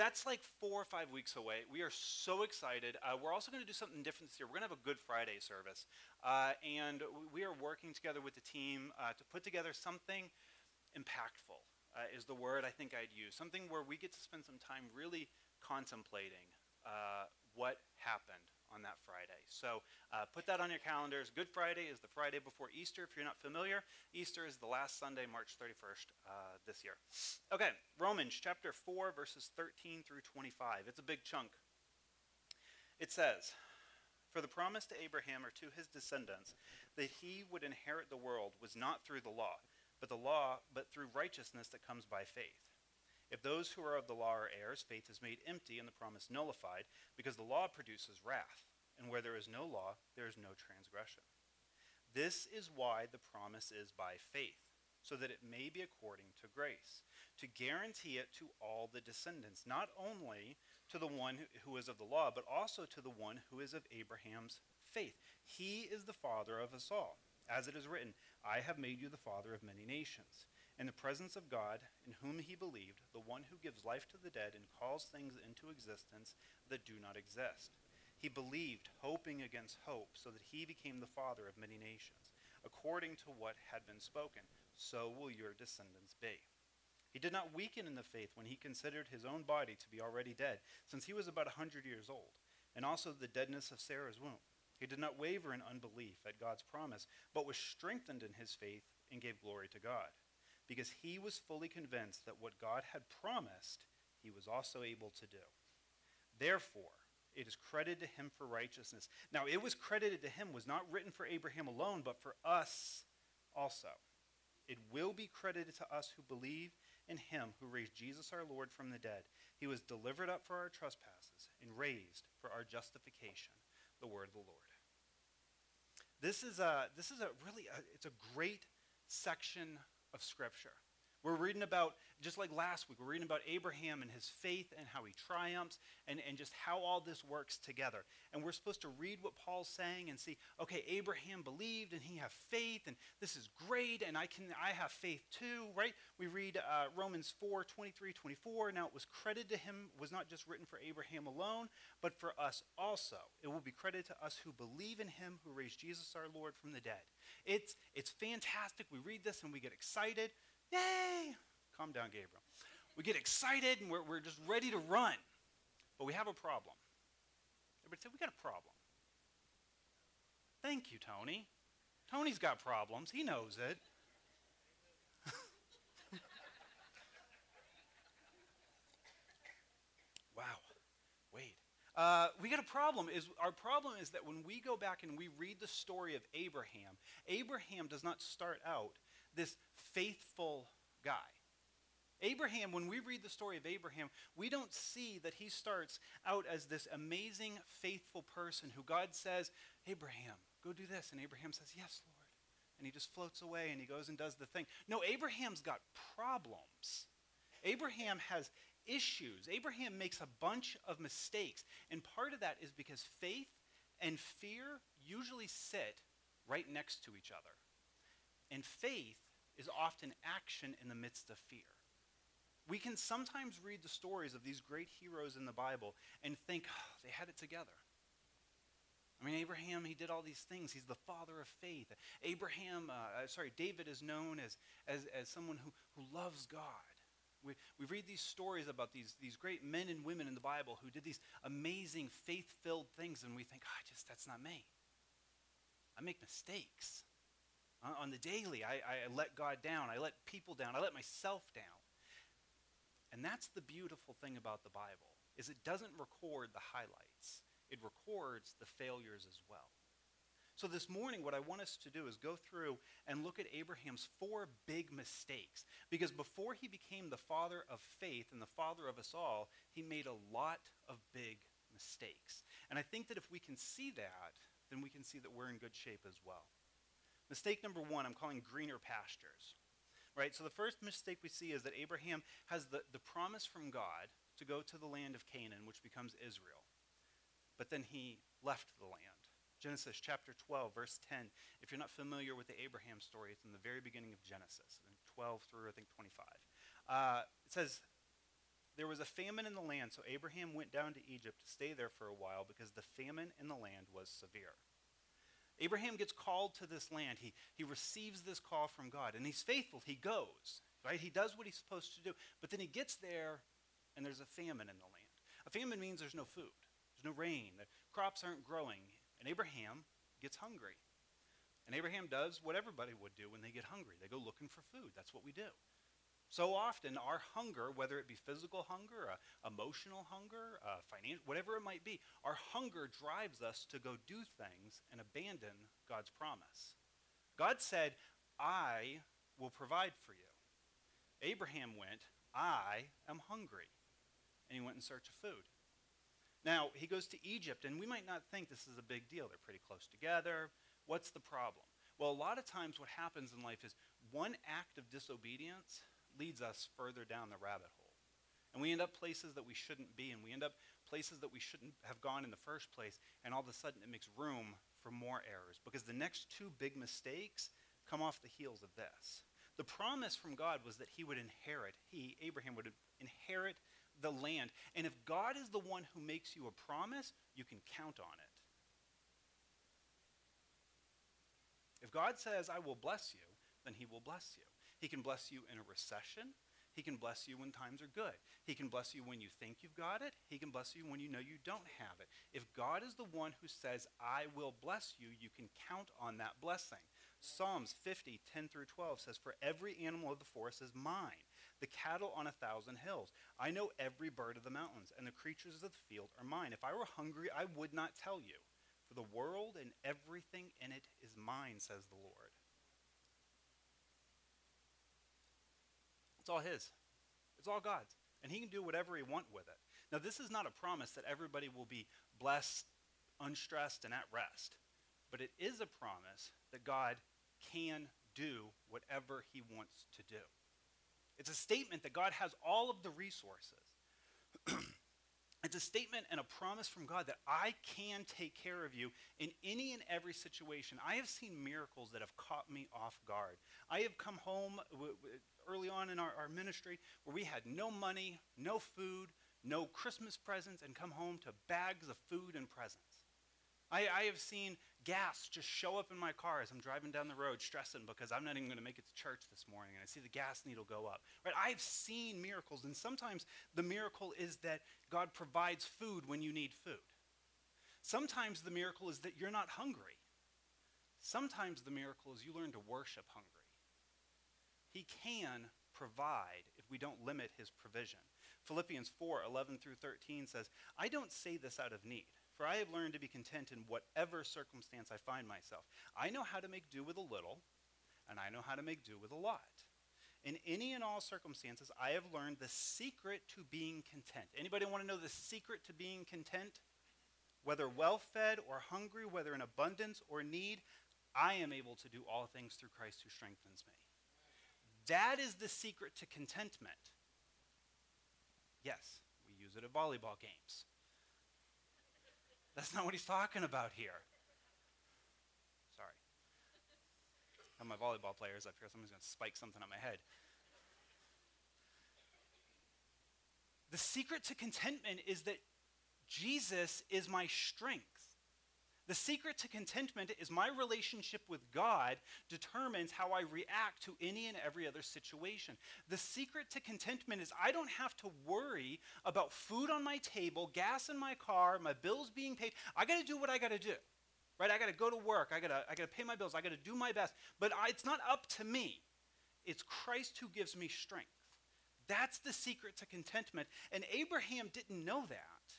that's like four or five weeks away. We are so excited. Uh, we're also going to do something different this year. We're going to have a Good Friday service. Uh, and we are working together with the team uh, to put together something impactful, uh, is the word I think I'd use. Something where we get to spend some time really contemplating uh, what happened on that Friday. So uh, put that on your calendars. Good Friday is the Friday before Easter. If you're not familiar, Easter is the last Sunday, March 31st uh, this year. Okay, Romans chapter 4, verses 13 through 25. It's a big chunk. It says, For the promise to Abraham or to his descendants that he would inherit the world was not through the law, but the law, but through righteousness that comes by faith. If those who are of the law are heirs, faith is made empty and the promise nullified, because the law produces wrath, and where there is no law, there is no transgression. This is why the promise is by faith, so that it may be according to grace, to guarantee it to all the descendants, not only to the one who is of the law, but also to the one who is of Abraham's faith. He is the father of us all. As it is written, I have made you the father of many nations in the presence of God, in whom he believed, the one who gives life to the dead and calls things into existence that do not exist. He believed, hoping against hope, so that he became the father of many nations. According to what had been spoken, so will your descendants be. He did not weaken in the faith when he considered his own body to be already dead, since he was about a hundred years old, and also the deadness of Sarah's womb. He did not waver in unbelief at God's promise, but was strengthened in his faith and gave glory to God because he was fully convinced that what God had promised, he was also able to do. Therefore, it is credited to him for righteousness. Now, it was credited to him, was not written for Abraham alone, but for us also. It will be credited to us who believe in him who raised Jesus our Lord from the dead. He was delivered up for our trespasses and raised for our justification, the word of the Lord. This is a, this is a really, a, it's a great section of Scripture. We're reading about, just like last week, we're reading about Abraham and his faith and how he triumphs and, and just how all this works together. And we're supposed to read what Paul's saying and see, okay, Abraham believed and he had faith and this is great and I can I have faith too, right? We read uh, Romans 4, 23, 24. Now it was credited to him, was not just written for Abraham alone, but for us also. It will be credited to us who believe in him who raised Jesus our Lord from the dead. It's, it's fantastic. We read this and we get excited. Yay! Calm down, Gabriel. We get excited and we're, we're just ready to run. But we have a problem. Everybody said, We got a problem. Thank you, Tony. Tony's got problems. He knows it. wow. Wait. Uh, we got a problem. Is our problem is that when we go back and we read the story of Abraham, Abraham does not start out this faithful guy. Abraham, when we read the story of Abraham, we don't see that he starts out as this amazing, faithful person who God says, Abraham, go do this. And Abraham says, Yes, Lord. And he just floats away and he goes and does the thing. No, Abraham's got problems. Abraham has issues. Abraham makes a bunch of mistakes. And part of that is because faith and fear usually sit right next to each other. And faith is often action in the midst of fear. We can sometimes read the stories of these great heroes in the Bible and think, oh, they had it together. I mean, Abraham, he did all these things. He's the father of faith. Abraham, uh, uh sorry, David is known as, as, as someone who, who loves God. We, we read these stories about these, these great men and women in the Bible who did these amazing faith filled things, and we think, oh, just that's not me. I make mistakes. On the daily, I, I let God down. I let people down. I let myself down. And that's the beautiful thing about the Bible, is it doesn't record the highlights. It records the failures as well. So this morning, what I want us to do is go through and look at Abraham's four big mistakes. Because before he became the father of faith and the father of us all, he made a lot of big mistakes. And I think that if we can see that, then we can see that we're in good shape as well. Mistake number one, I'm calling greener pastures. Right? So the first mistake we see is that Abraham has the, the promise from God to go to the land of Canaan, which becomes Israel. But then he left the land. Genesis chapter 12, verse 10. If you're not familiar with the Abraham story, it's in the very beginning of Genesis, 12 through, I think, 25. Uh, it says, there was a famine in the land, so Abraham went down to Egypt to stay there for a while because the famine in the land was severe. Abraham gets called to this land. He, he receives this call from God, and he's faithful. He goes, right? He does what he's supposed to do. But then he gets there, and there's a famine in the land. A famine means there's no food, there's no rain, the crops aren't growing, and Abraham gets hungry. And Abraham does what everybody would do when they get hungry they go looking for food. That's what we do. So often, our hunger, whether it be physical hunger, uh, emotional hunger, uh, financial, whatever it might be, our hunger drives us to go do things and abandon God's promise. God said, I will provide for you. Abraham went, I am hungry. And he went in search of food. Now, he goes to Egypt, and we might not think this is a big deal. They're pretty close together. What's the problem? Well, a lot of times what happens in life is one act of disobedience leads us further down the rabbit hole. And we end up places that we shouldn't be, and we end up places that we shouldn't have gone in the first place, and all of a sudden it makes room for more errors because the next two big mistakes come off the heels of this. The promise from God was that he would inherit, he, Abraham, would inherit the land. And if God is the one who makes you a promise, you can count on it. If God says, I will bless you, then he will bless you. He can bless you in a recession. He can bless you when times are good. He can bless you when you think you've got it. He can bless you when you know you don't have it. If God is the one who says, I will bless you, you can count on that blessing. Psalms 50, 10 through 12 says, For every animal of the forest is mine, the cattle on a thousand hills. I know every bird of the mountains, and the creatures of the field are mine. If I were hungry, I would not tell you. For the world and everything in it is mine, says the Lord. It's all His. It's all God's. And He can do whatever He wants with it. Now, this is not a promise that everybody will be blessed, unstressed, and at rest. But it is a promise that God can do whatever He wants to do. It's a statement that God has all of the resources. It's a statement and a promise from God that I can take care of you in any and every situation. I have seen miracles that have caught me off guard. I have come home w- w- early on in our, our ministry where we had no money, no food, no Christmas presents, and come home to bags of food and presents. I, I, have seen gas just show up in my car as I'm driving down the road stressing because I'm not even going to make it to church this morning and I see the gas needle go up. Right? I've seen miracles and sometimes the miracle is that God provides food when you need food. Sometimes the miracle is that you're not hungry. Sometimes the miracle is you learn to worship hungry. He can provide if we don't limit his provision. Philippians 4 11 through 13 says, I don't say this out of need for I have learned to be content in whatever circumstance I find myself. I know how to make do with a little, and I know how to make do with a lot. In any and all circumstances, I have learned the secret to being content. Anybody want to know the secret to being content? Whether well fed or hungry, whether in abundance or need, I am able to do all things through Christ who strengthens me. That is the secret to contentment. Yes, we use it at volleyball games. That's not what he's talking about here. Sorry. Have my volleyball players up here. Someone's going to spike something on my head. The secret to contentment is that Jesus is my strength. The secret to contentment is my relationship with God determines how I react to any and every other situation. The secret to contentment is I don't have to worry about food on my table, gas in my car, my bills being paid. I got to do what I got to do. Right? I got to go to work. I got to I got to pay my bills. I got to do my best. But I, it's not up to me. It's Christ who gives me strength. That's the secret to contentment. And Abraham didn't know that.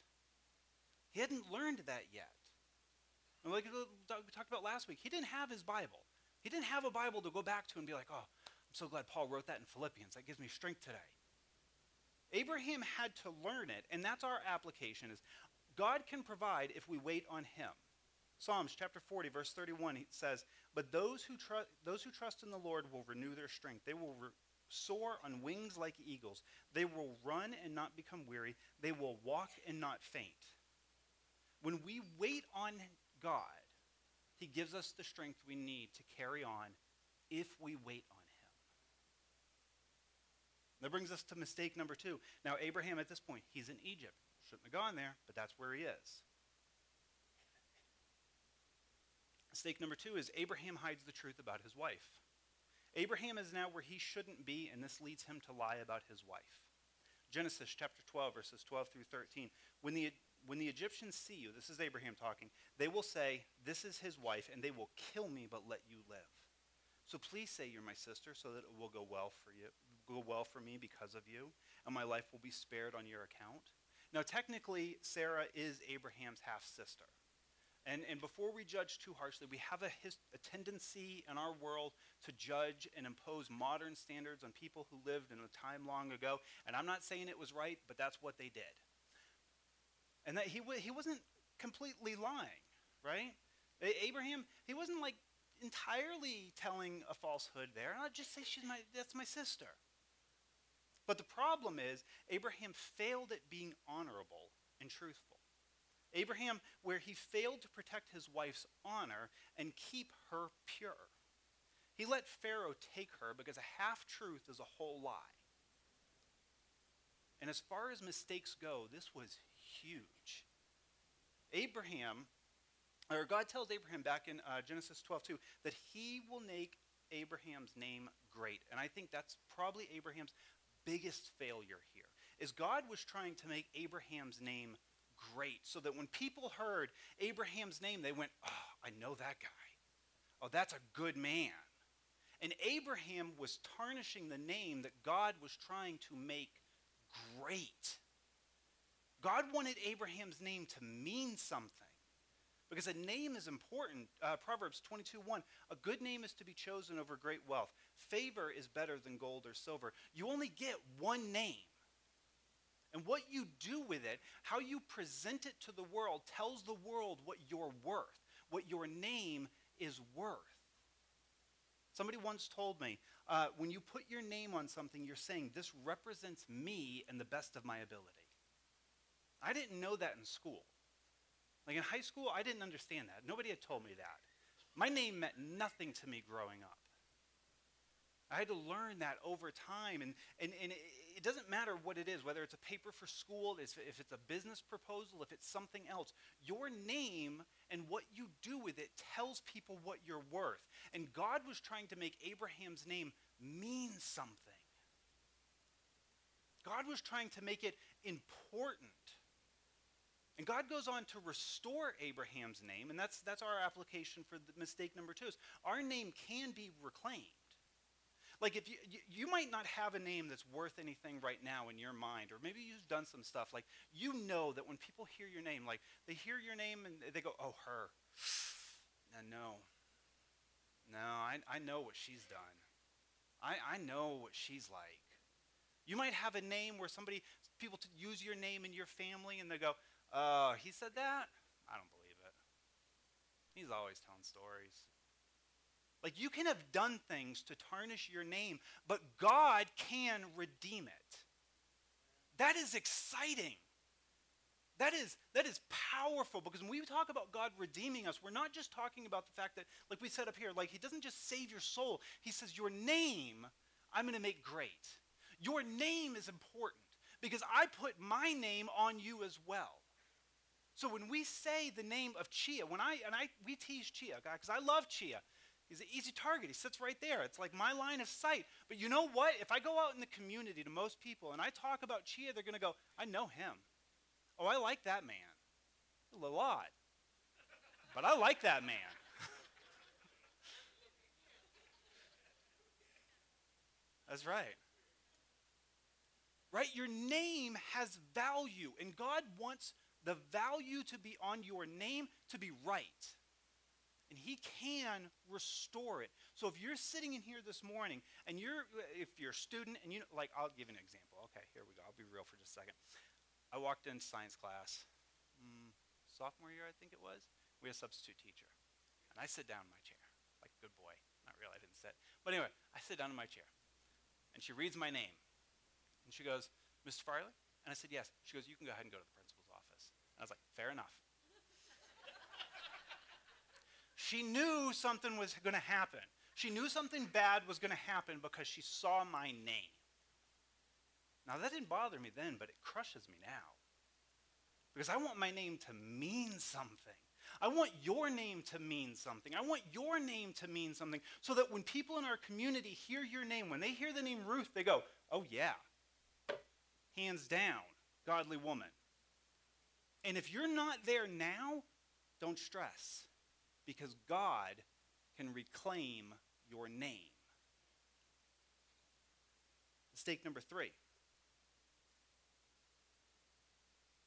He hadn't learned that yet. And like uh, we talked about last week, he didn't have his Bible. He didn't have a Bible to go back to and be like, oh, I'm so glad Paul wrote that in Philippians. That gives me strength today. Abraham had to learn it, and that's our application is God can provide if we wait on him. Psalms chapter 40, verse 31 says, But those who, tr- those who trust in the Lord will renew their strength. They will re- soar on wings like eagles. They will run and not become weary. They will walk and not faint. When we wait on God, He gives us the strength we need to carry on if we wait on Him. That brings us to mistake number two. Now, Abraham at this point, he's in Egypt. Shouldn't have gone there, but that's where he is. Mistake number two is Abraham hides the truth about his wife. Abraham is now where he shouldn't be, and this leads him to lie about his wife. Genesis chapter 12, verses 12 through 13. When the, when the Egyptians see you, this is Abraham talking, they will say, This is his wife, and they will kill me but let you live. So please say you're my sister so that it will go well for you, go well for me because of you, and my life will be spared on your account. Now, technically, Sarah is Abraham's half sister. And, and before we judge too harshly, we have a, his, a tendency in our world to judge and impose modern standards on people who lived in a time long ago. And I'm not saying it was right, but that's what they did. And that he, w- he wasn't completely lying, right? Abraham, he wasn't like entirely telling a falsehood there. I'll just say she's my, that's my sister. But the problem is, Abraham failed at being honorable and truthful. Abraham, where he failed to protect his wife's honor and keep her pure. He let Pharaoh take her because a half truth is a whole lie. And as far as mistakes go, this was huge. Abraham, or God tells Abraham back in uh, Genesis 12 2 that he will make Abraham's name great. And I think that's probably Abraham's biggest failure here. Is God was trying to make Abraham's name great so that when people heard Abraham's name, they went, Oh, I know that guy. Oh, that's a good man. And Abraham was tarnishing the name that God was trying to make great. God wanted Abraham's name to mean something because a name is important. Uh, Proverbs 22 1 A good name is to be chosen over great wealth. Favor is better than gold or silver. You only get one name. And what you do with it, how you present it to the world, tells the world what you're worth, what your name is worth. Somebody once told me uh, when you put your name on something, you're saying, This represents me and the best of my ability. I didn't know that in school. Like in high school, I didn't understand that. Nobody had told me that. My name meant nothing to me growing up. I had to learn that over time. And, and, and it doesn't matter what it is, whether it's a paper for school, if it's a business proposal, if it's something else. Your name and what you do with it tells people what you're worth. And God was trying to make Abraham's name mean something. God was trying to make it important. And God goes on to restore Abraham's name, and that's, that's our application for the mistake number two. Is our name can be reclaimed. Like if you, you, you might not have a name that's worth anything right now in your mind, or maybe you've done some stuff like you know that when people hear your name, like they hear your name and they go, "Oh, her." no, no, I, I know what she's done. I, I know what she's like. You might have a name where somebody, people use your name in your family and they go, oh, he said that? I don't believe it. He's always telling stories. Like you can have done things to tarnish your name, but God can redeem it. That is exciting. That is, that is powerful because when we talk about God redeeming us, we're not just talking about the fact that, like we said up here, like He doesn't just save your soul. He says, Your name, I'm going to make great. Your name is important because I put my name on you as well. So when we say the name of Chia, when I and I we tease Chia, because I love Chia, He's an easy target. He sits right there. It's like my line of sight. But you know what? If I go out in the community to most people and I talk about Chia, they're going to go, I know him. Oh, I like that man. A lot. But I like that man. That's right. Right? Your name has value, and God wants the value to be on your name to be right and he can restore it. So if you're sitting in here this morning and you're if you're a student and you like I'll give an example. Okay, here we go. I'll be real for just a second. I walked in science class mm, sophomore year, I think it was. We had a substitute teacher. And I sit down in my chair, like good boy. Not really, I didn't sit. But anyway, I sit down in my chair. And she reads my name. And she goes, Mr. Farley? And I said, yes. She goes, you can go ahead and go to the I was like, fair enough. She knew something was going to happen. She knew something bad was going to happen because she saw my name. Now, that didn't bother me then, but it crushes me now. Because I want my name to mean something. I want your name to mean something. I want your name to mean something so that when people in our community hear your name, when they hear the name Ruth, they go, oh, yeah, hands down, godly woman. And if you're not there now, don't stress because God can reclaim your name. Mistake number three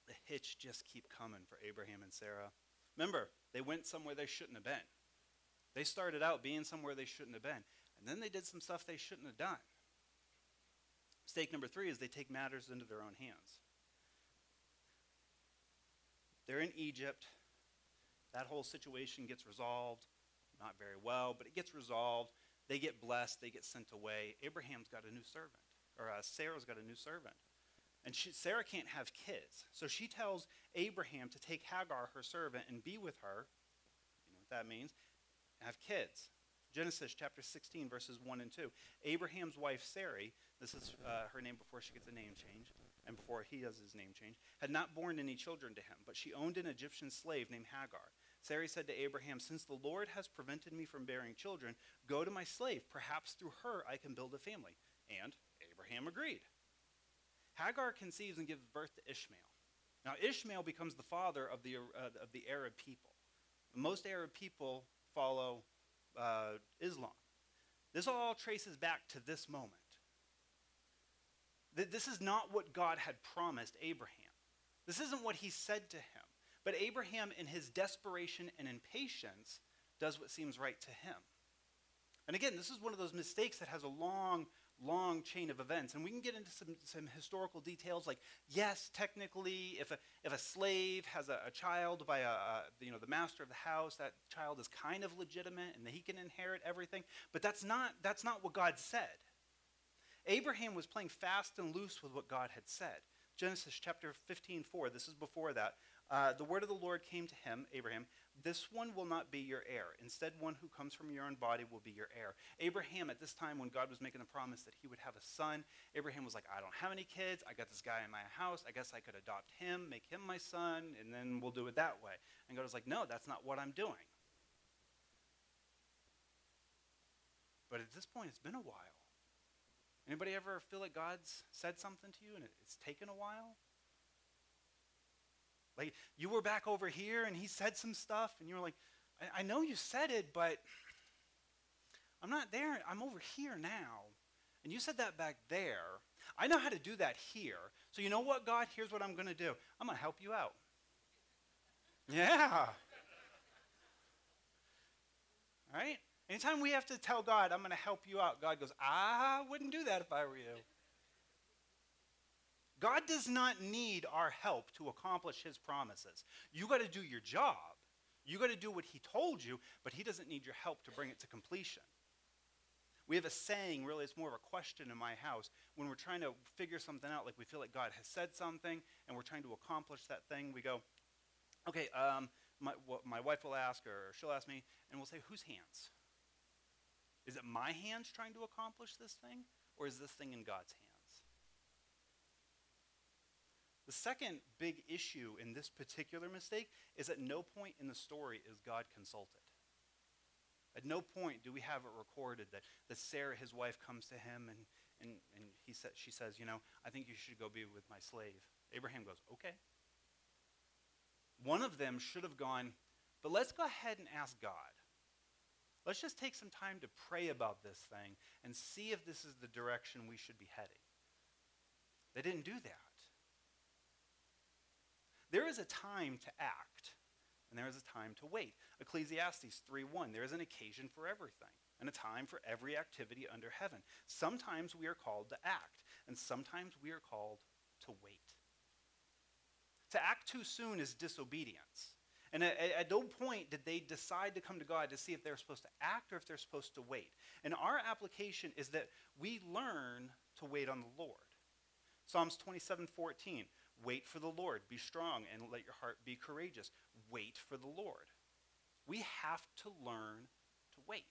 the hitch just keep coming for Abraham and Sarah. Remember, they went somewhere they shouldn't have been. They started out being somewhere they shouldn't have been, and then they did some stuff they shouldn't have done. Mistake number three is they take matters into their own hands. They're in Egypt. That whole situation gets resolved. Not very well, but it gets resolved. They get blessed. They get sent away. Abraham's got a new servant, or uh, Sarah's got a new servant. And she, Sarah can't have kids. So she tells Abraham to take Hagar, her servant, and be with her. You know what that means? Have kids. Genesis chapter 16, verses 1 and 2. Abraham's wife, Sarai, this is uh, her name before she gets a name change, and before he does his name change, had not borne any children to him, but she owned an Egyptian slave named Hagar. Sarai said to Abraham, Since the Lord has prevented me from bearing children, go to my slave. Perhaps through her I can build a family. And Abraham agreed. Hagar conceives and gives birth to Ishmael. Now, Ishmael becomes the father of the, uh, of the Arab people. Most Arab people follow uh, Islam. This all traces back to this moment. Th- this is not what God had promised Abraham. This isn't what he said to him. But Abraham, in his desperation and impatience, does what seems right to him. And again, this is one of those mistakes that has a long long chain of events. And we can get into some, some historical details like, yes, technically, if a, if a slave has a, a child by a, a, you know, the master of the house, that child is kind of legitimate and he can inherit everything. But that's not, that's not what God said. Abraham was playing fast and loose with what God had said. Genesis chapter 15, 4, this is before that. Uh, the word of the Lord came to him, Abraham, this one will not be your heir. Instead, one who comes from your own body will be your heir. Abraham, at this time, when God was making the promise that he would have a son, Abraham was like, I don't have any kids. I got this guy in my house. I guess I could adopt him, make him my son, and then we'll do it that way. And God was like, No, that's not what I'm doing. But at this point, it's been a while. Anybody ever feel like God's said something to you and it's taken a while? Like you were back over here and he said some stuff and you were like, I, I know you said it, but I'm not there. I'm over here now. And you said that back there. I know how to do that here. So you know what, God? Here's what I'm going to do. I'm going to help you out. Yeah. All right? Anytime we have to tell God, I'm going to help you out, God goes, I wouldn't do that if I were you. God does not need our help to accomplish his promises. You got to do your job. You got to do what he told you, but he doesn't need your help to bring it to completion. We have a saying, really, it's more of a question in my house. When we're trying to figure something out, like we feel like God has said something and we're trying to accomplish that thing, we go, okay, um, my, my wife will ask, or she'll ask me, and we'll say, whose hands? Is it my hands trying to accomplish this thing, or is this thing in God's hands? The second big issue in this particular mistake is at no point in the story is God consulted. At no point do we have it recorded that, that Sarah, his wife, comes to him and, and, and he sa- she says, You know, I think you should go be with my slave. Abraham goes, Okay. One of them should have gone, But let's go ahead and ask God. Let's just take some time to pray about this thing and see if this is the direction we should be heading. They didn't do that. There is a time to act, and there is a time to wait. Ecclesiastes 3:1, there is an occasion for everything, and a time for every activity under heaven. Sometimes we are called to act, and sometimes we are called to wait. To act too soon is disobedience. And at, at, no point did they decide to come to God to see if they're supposed to act or if they're supposed to wait. And our application is that we learn to wait on the Lord. Psalms 27 14. Wait for the Lord. Be strong and let your heart be courageous. Wait for the Lord. We have to learn to wait.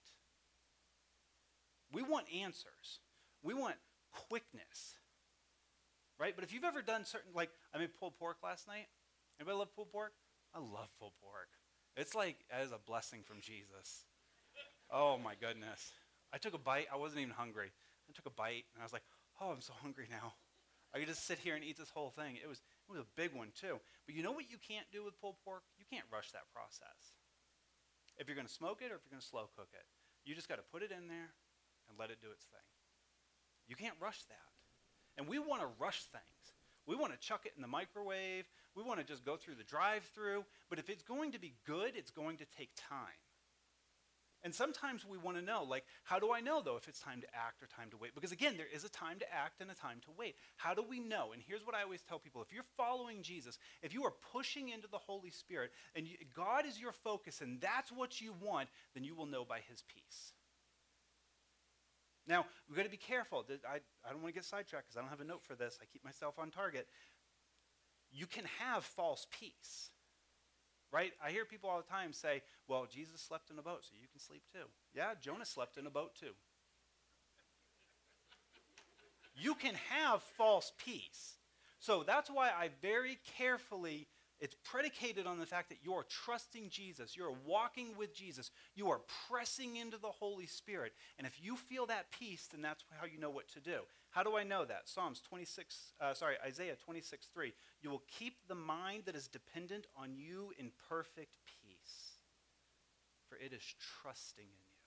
We want answers, we want quickness. right? But if you've ever done certain, like I made pulled pork last night. Anybody love pulled pork? I love pulled pork. It's like as a blessing from Jesus. Oh my goodness. I took a bite. I wasn't even hungry. I took a bite and I was like, oh, I'm so hungry now. I could just sit here and eat this whole thing. It was, it was a big one too. But you know what you can't do with pulled pork? You can't rush that process. If you're going to smoke it or if you're going to slow cook it, you just got to put it in there and let it do its thing. You can't rush that. And we want to rush things. We want to chuck it in the microwave. We want to just go through the drive through. But if it's going to be good, it's going to take time. And sometimes we want to know, like, how do I know, though, if it's time to act or time to wait? Because again, there is a time to act and a time to wait. How do we know? And here's what I always tell people if you're following Jesus, if you are pushing into the Holy Spirit, and you, God is your focus, and that's what you want, then you will know by his peace. Now, we've got to be careful. I, I don't want to get sidetracked because I don't have a note for this. I keep myself on target. You can have false peace. Right? I hear people all the time say, well, Jesus slept in a boat, so you can sleep too. Yeah, Jonah slept in a boat too. you can have false peace. So that's why I very carefully it's predicated on the fact that you are trusting Jesus, you're walking with Jesus, you are pressing into the Holy Spirit. And if you feel that peace, then that's how you know what to do. How do I know that? Psalms 26, uh, sorry, Isaiah 26, 3. You will keep the mind that is dependent on you in perfect peace, for it is trusting in you.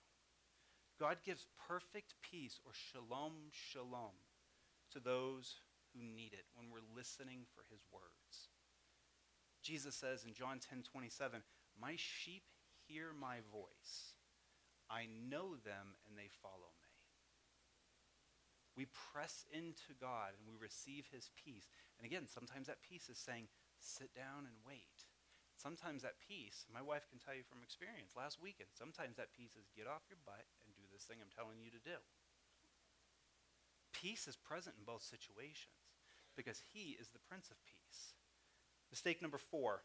God gives perfect peace or shalom, shalom to those who need it when we're listening for his words. Jesus says in John 10 27, My sheep hear my voice. I know them and they follow me. We press into God and we receive his peace. And again, sometimes that peace is saying, sit down and wait. Sometimes that peace, my wife can tell you from experience last weekend, sometimes that peace is get off your butt and do this thing I'm telling you to do. Peace is present in both situations because he is the Prince of Peace. Mistake number four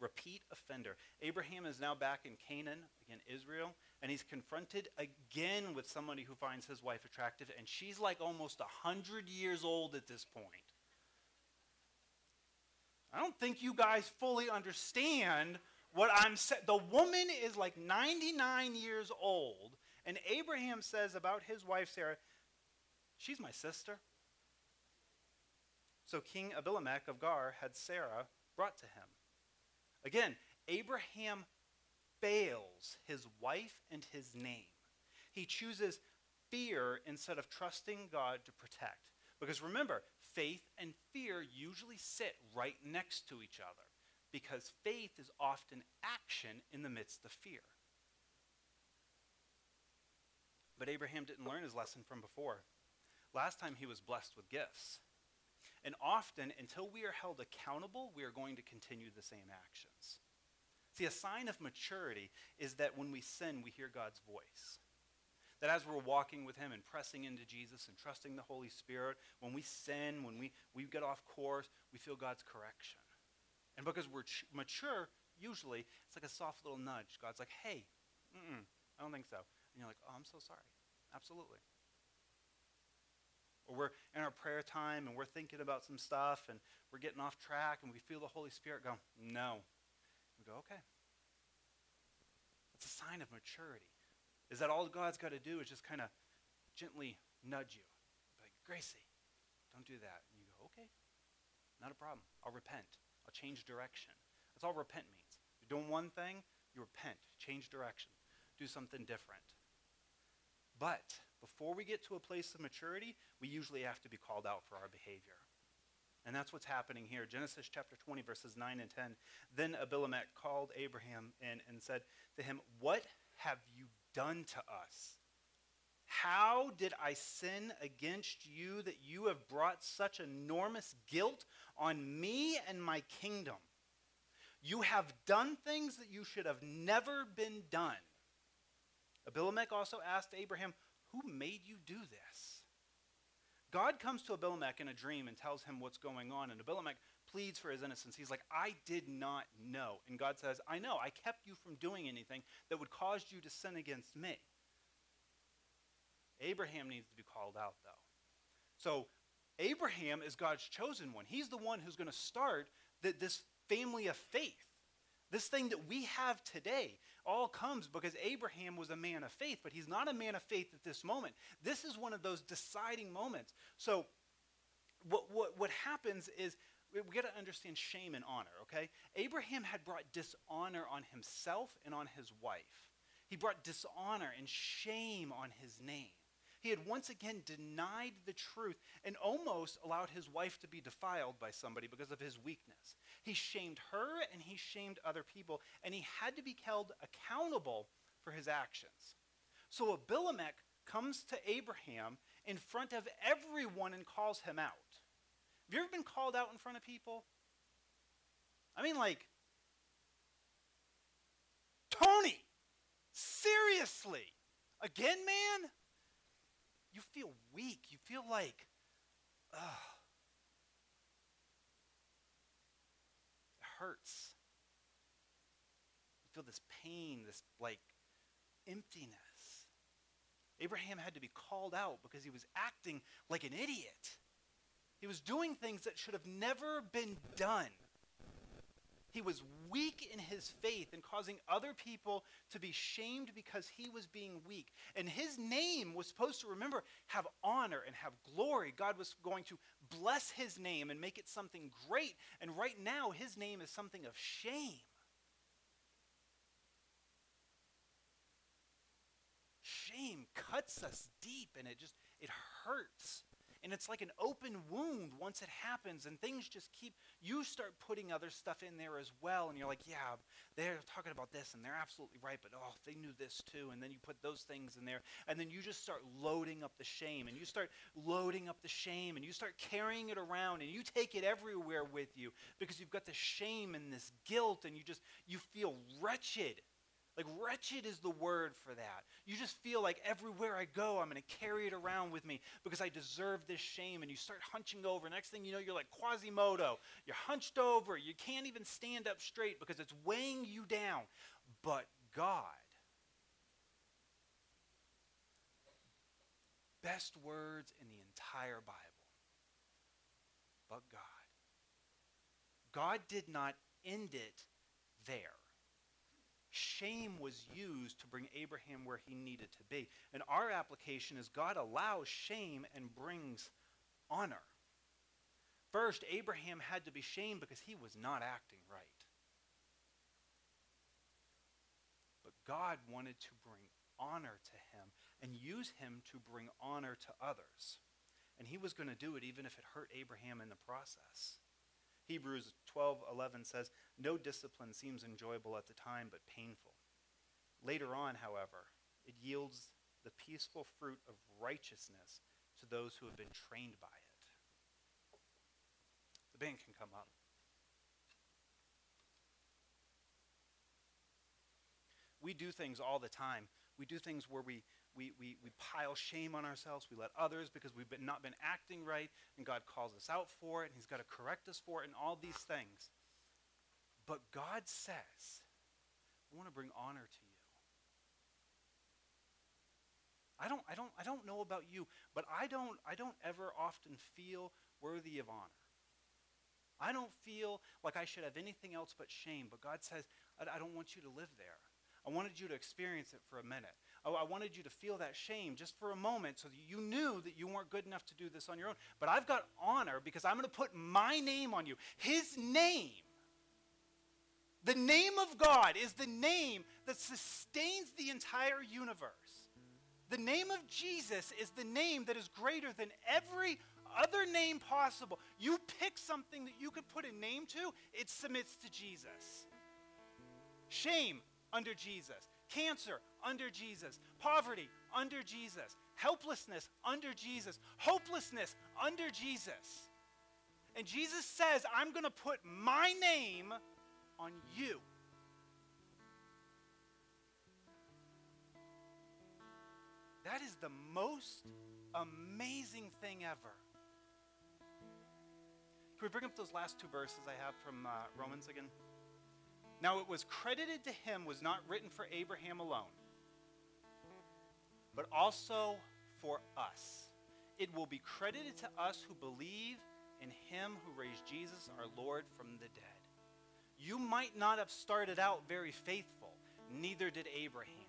repeat offender. Abraham is now back in Canaan, again, Israel, and he's confronted again with somebody who finds his wife attractive, and she's like almost 100 years old at this point. I don't think you guys fully understand what I'm saying. The woman is like 99 years old, and Abraham says about his wife, Sarah, she's my sister. So King Abimelech of Gerar had Sarah brought to him. Again, Abraham fails his wife and his name. He chooses fear instead of trusting God to protect. Because remember, faith and fear usually sit right next to each other because faith is often action in the midst of fear. But Abraham didn't learn his lesson from before. Last time he was blessed with gifts. And often, until we are held accountable, we are going to continue the same actions. See, a sign of maturity is that when we sin, we hear God's voice. That as we're walking with Him and pressing into Jesus and trusting the Holy Spirit, when we sin, when we, we get off course, we feel God's correction. And because we're ch- mature, usually it's like a soft little nudge. God's like, hey, I don't think so. And you're like, oh, I'm so sorry. Absolutely. Or we're in our prayer time and we're thinking about some stuff and we're getting off track and we feel the Holy Spirit go, no. Go, okay. It's a sign of maturity. Is that all God's got to do is just kind of gently nudge you? Like, Gracie, don't do that. And you go, okay, not a problem. I'll repent. I'll change direction. That's all repent means. You're doing one thing, you repent, change direction, do something different. But before we get to a place of maturity, we usually have to be called out for our behavior. And that's what's happening here. Genesis chapter 20, verses 9 and 10. Then Abimelech called Abraham in and said to him, What have you done to us? How did I sin against you that you have brought such enormous guilt on me and my kingdom? You have done things that you should have never been done. Abimelech also asked Abraham, Who made you do this? God comes to Abimelech in a dream and tells him what's going on, and Abimelech pleads for his innocence. He's like, I did not know. And God says, I know. I kept you from doing anything that would cause you to sin against me. Abraham needs to be called out, though. So Abraham is God's chosen one. He's the one who's going to start the, this family of faith. This thing that we have today all comes because Abraham was a man of faith, but he's not a man of faith at this moment. This is one of those deciding moments. So, what, what, what happens is we, we got to understand shame and honor, okay? Abraham had brought dishonor on himself and on his wife. He brought dishonor and shame on his name. He had once again denied the truth and almost allowed his wife to be defiled by somebody because of his weakness. He shamed her and he shamed other people, and he had to be held accountable for his actions. So Abimelech comes to Abraham in front of everyone and calls him out. Have you ever been called out in front of people? I mean, like, Tony, seriously, again, man? You feel weak. You feel like, ugh. It hurts. You feel this pain, this like emptiness. Abraham had to be called out because he was acting like an idiot. He was doing things that should have never been done. He was weak in his faith and causing other people to be shamed because he was being weak. And his name was supposed to, remember, have honor and have glory. God was going to bless his name and make it something great. And right now, his name is something of shame. Shame cuts us deep and it just, it hurts and it's like an open wound once it happens and things just keep you start putting other stuff in there as well and you're like yeah they're talking about this and they're absolutely right but oh they knew this too. And then you put those things in there and then you just start loading up the shame and you start loading up the shame and you start carrying it around and you take it everywhere with you because you've got the shame and this guilt and you just you feel wretched like, wretched is the word for that. You just feel like everywhere I go, I'm going to carry it around with me because I deserve this shame. And you start hunching over. Next thing you know, you're like Quasimodo. You're hunched over. You can't even stand up straight because it's weighing you down. But God, best words in the entire Bible. But God. God did not end it there shame was used to bring Abraham where he needed to be. And our application is God allows shame and brings honor. First, Abraham had to be shamed because he was not acting right. But God wanted to bring honor to him and use him to bring honor to others. And he was going to do it even if it hurt Abraham in the process. Hebrews 12:11 says, "No discipline seems enjoyable at the time but painful. Later on, however, it yields the peaceful fruit of righteousness to those who have been trained by it." The band can come up. We do things all the time. We do things where we we, we, we pile shame on ourselves. We let others because we've been, not been acting right, and God calls us out for it, and He's got to correct us for it, and all these things. But God says, I want to bring honor to you. I don't, I don't, I don't know about you, but I don't, I don't ever often feel worthy of honor. I don't feel like I should have anything else but shame, but God says, I, I don't want you to live there. I wanted you to experience it for a minute. Oh, I wanted you to feel that shame just for a moment so that you knew that you weren't good enough to do this on your own. But I've got honor because I'm going to put my name on you. His name, the name of God, is the name that sustains the entire universe. The name of Jesus is the name that is greater than every other name possible. You pick something that you could put a name to, it submits to Jesus. Shame under Jesus. Cancer, under Jesus. Poverty, under Jesus. Helplessness, under Jesus. Hopelessness, under Jesus. And Jesus says, I'm going to put my name on you. That is the most amazing thing ever. Can we bring up those last two verses I have from uh, Romans again? Now it was credited to him was not written for Abraham alone, but also for us, it will be credited to us who believe in him who raised Jesus our Lord from the dead. You might not have started out very faithful, neither did Abraham.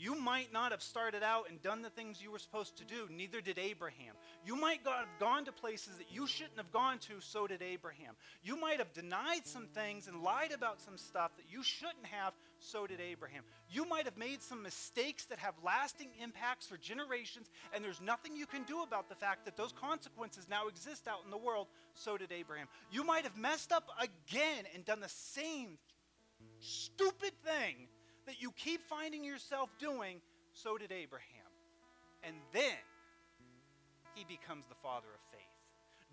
You might not have started out and done the things you were supposed to do, neither did Abraham. You might have gone to places that you shouldn't have gone to, so did Abraham. You might have denied some things and lied about some stuff that you shouldn't have, so did Abraham. You might have made some mistakes that have lasting impacts for generations, and there's nothing you can do about the fact that those consequences now exist out in the world, so did Abraham. You might have messed up again and done the same stupid thing that you keep finding yourself doing, so did Abraham. And then he becomes the father of faith.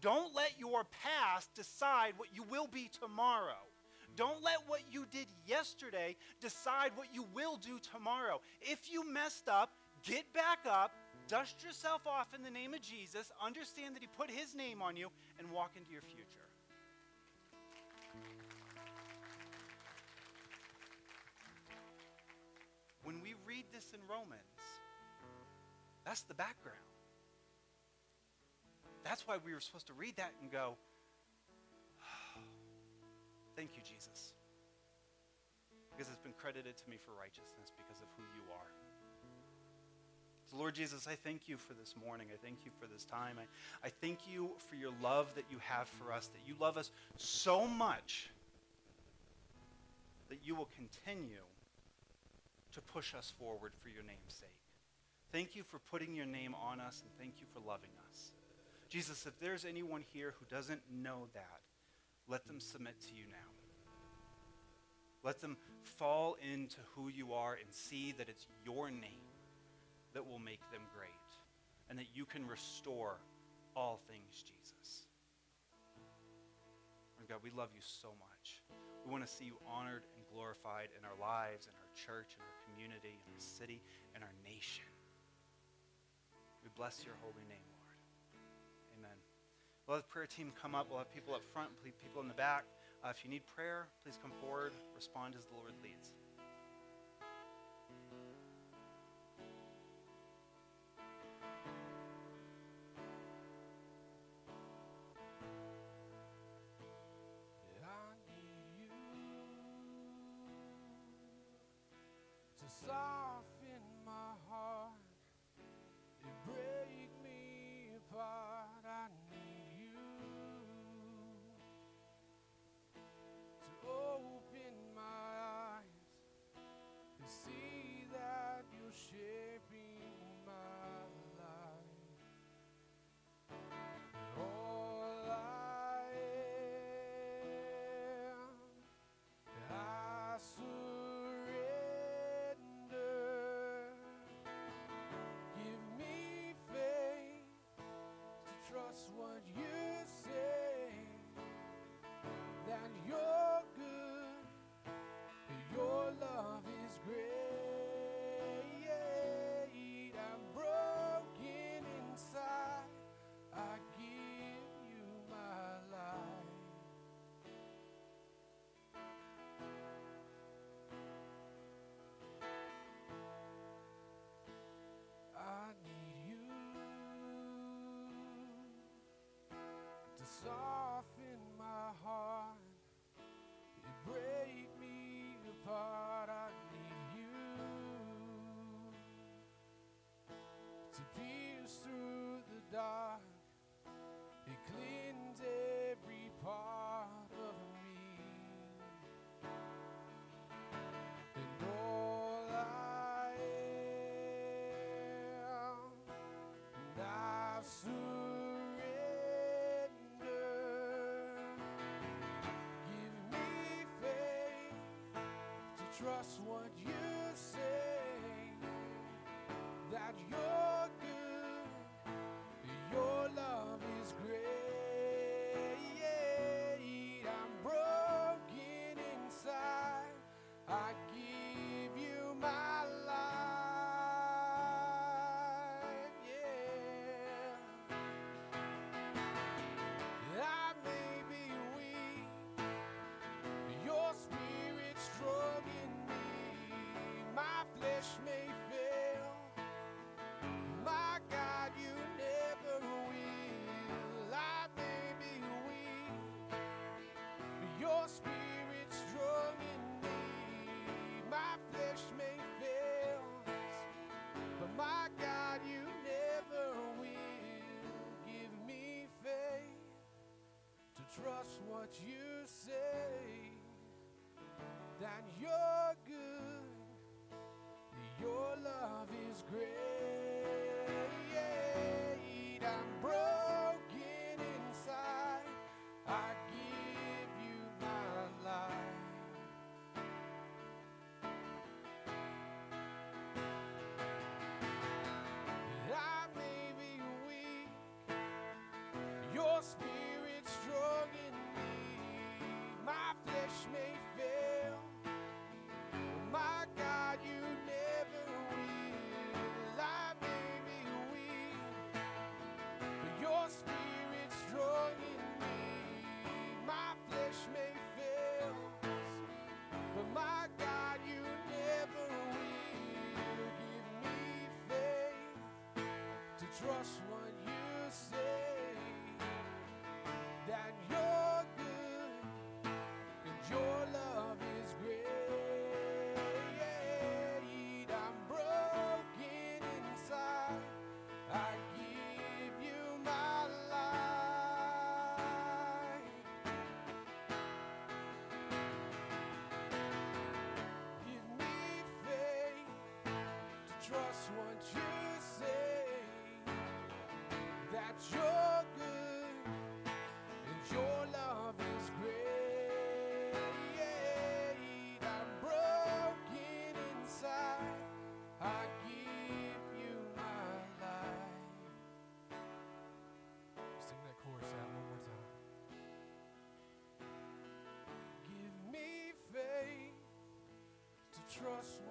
Don't let your past decide what you will be tomorrow. Don't let what you did yesterday decide what you will do tomorrow. If you messed up, get back up, dust yourself off in the name of Jesus, understand that He put His name on you, and walk into your future. Read this in Romans, that's the background. That's why we were supposed to read that and go, Thank you, Jesus. Because it's been credited to me for righteousness because of who you are. So, Lord Jesus, I thank you for this morning. I thank you for this time. I, I thank you for your love that you have for us, that you love us so much that you will continue to push us forward for your name's sake. Thank you for putting your name on us, and thank you for loving us. Jesus, if there's anyone here who doesn't know that, let them submit to you now. Let them fall into who you are and see that it's your name that will make them great and that you can restore all things, Jesus. God, we love you so much. We want to see you honored and glorified in our lives, in our church, in our community, in our city, in our nation. We bless your holy name. Lord. Amen. We'll have the prayer team come up. We'll have people up front, people in the back. Uh, if you need prayer, please come forward. Respond as the Lord leads. Soften trust what you say, that you're your what you say. That you're good and your love is great. I'm broken inside. I give you my life. Sing that chorus out one more time. Give me faith to trust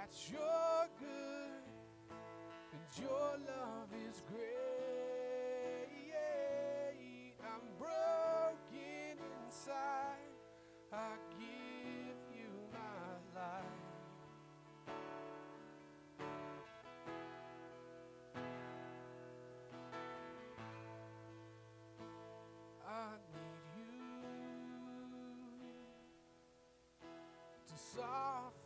That you're good and your love is great. I'm broken inside. I give you my life. I need you to solve